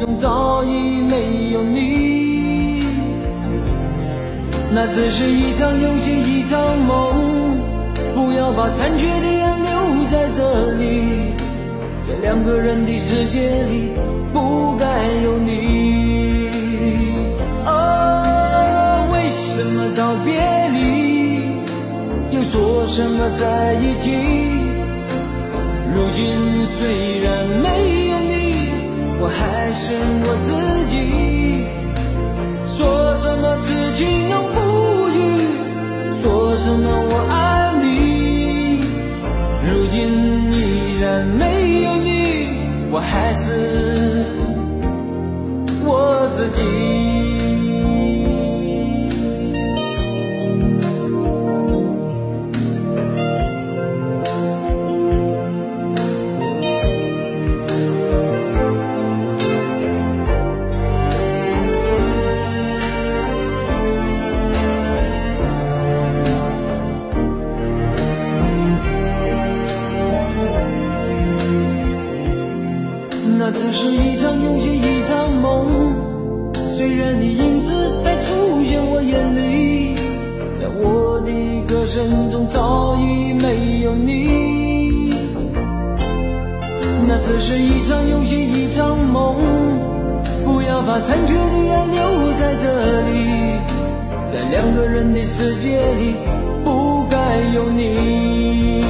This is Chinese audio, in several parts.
中早已没有你，那只是一场游戏，一场梦。不要把残缺的爱留在这里，在两个人的世界里，不该有你。哦，为什么道别离，又说什么在一起？如今虽然没有，我还是我自己。说什么那只是一场游戏，一场梦。虽然你影子还出现我眼里，在我的歌声中早已没有你。那只是一场游戏，一场梦。不要把残缺的爱留在这里，在两个人的世界里，不该有你。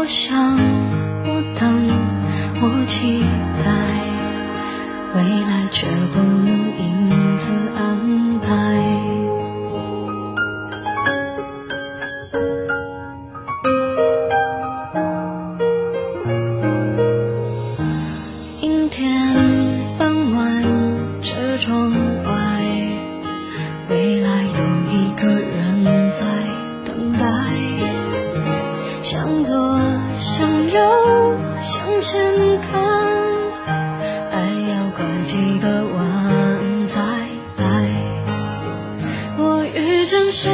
我想，向右，向前看，爱要拐几个弯才来。我遇见谁，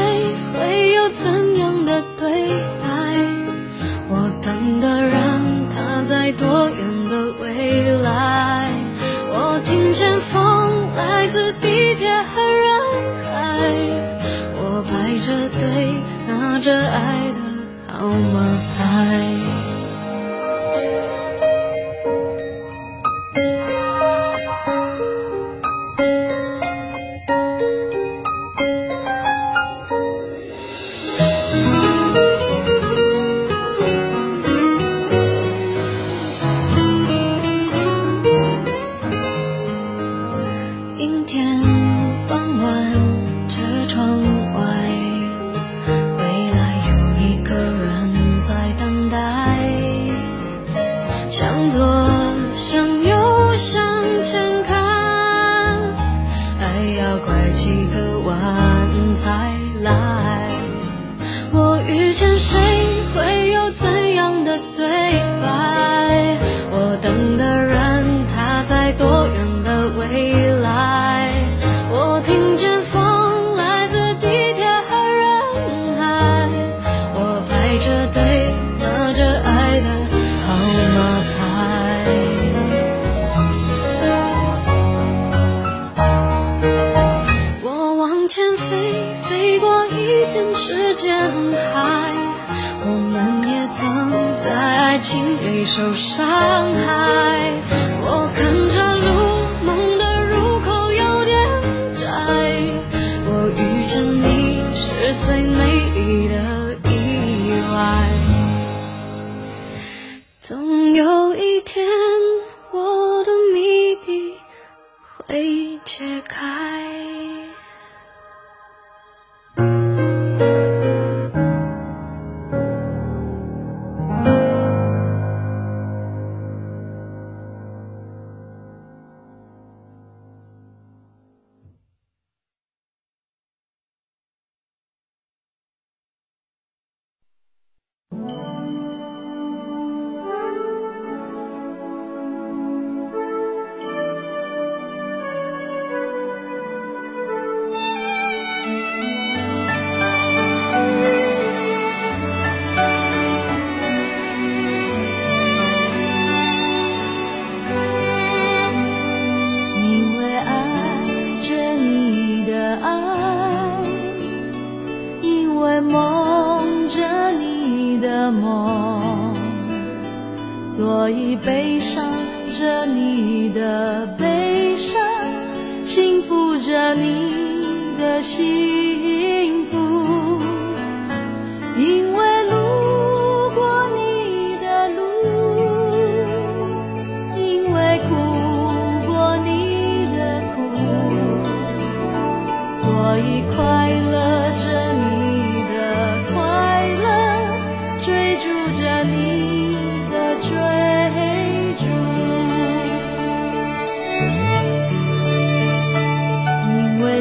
会有怎样的对白？我等的人，他在多远的未来？我听见风来自地铁和人海，我排着队拿着爱的号码牌。阴天傍晚车窗外未来有一个人在等待。向左向右向前看爱要拐几个弯才来。我遇见谁？心里受伤害。我看着路，梦的入口有点窄，我遇见你是最美丽的意外。总有一天，所以悲伤着你的悲伤，幸福着你的幸福。因为路过你的路，因为哭过你的苦，所以快乐着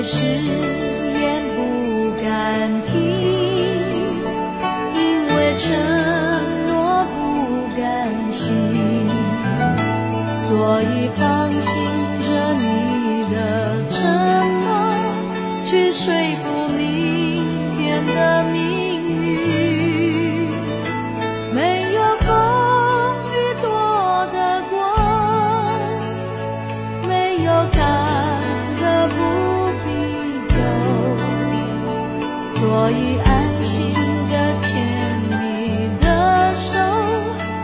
誓言不敢听，因为承诺不甘心，所以放心着你的沉默，去说服明天的命运。没所以安心的牵你的手，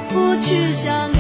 不去想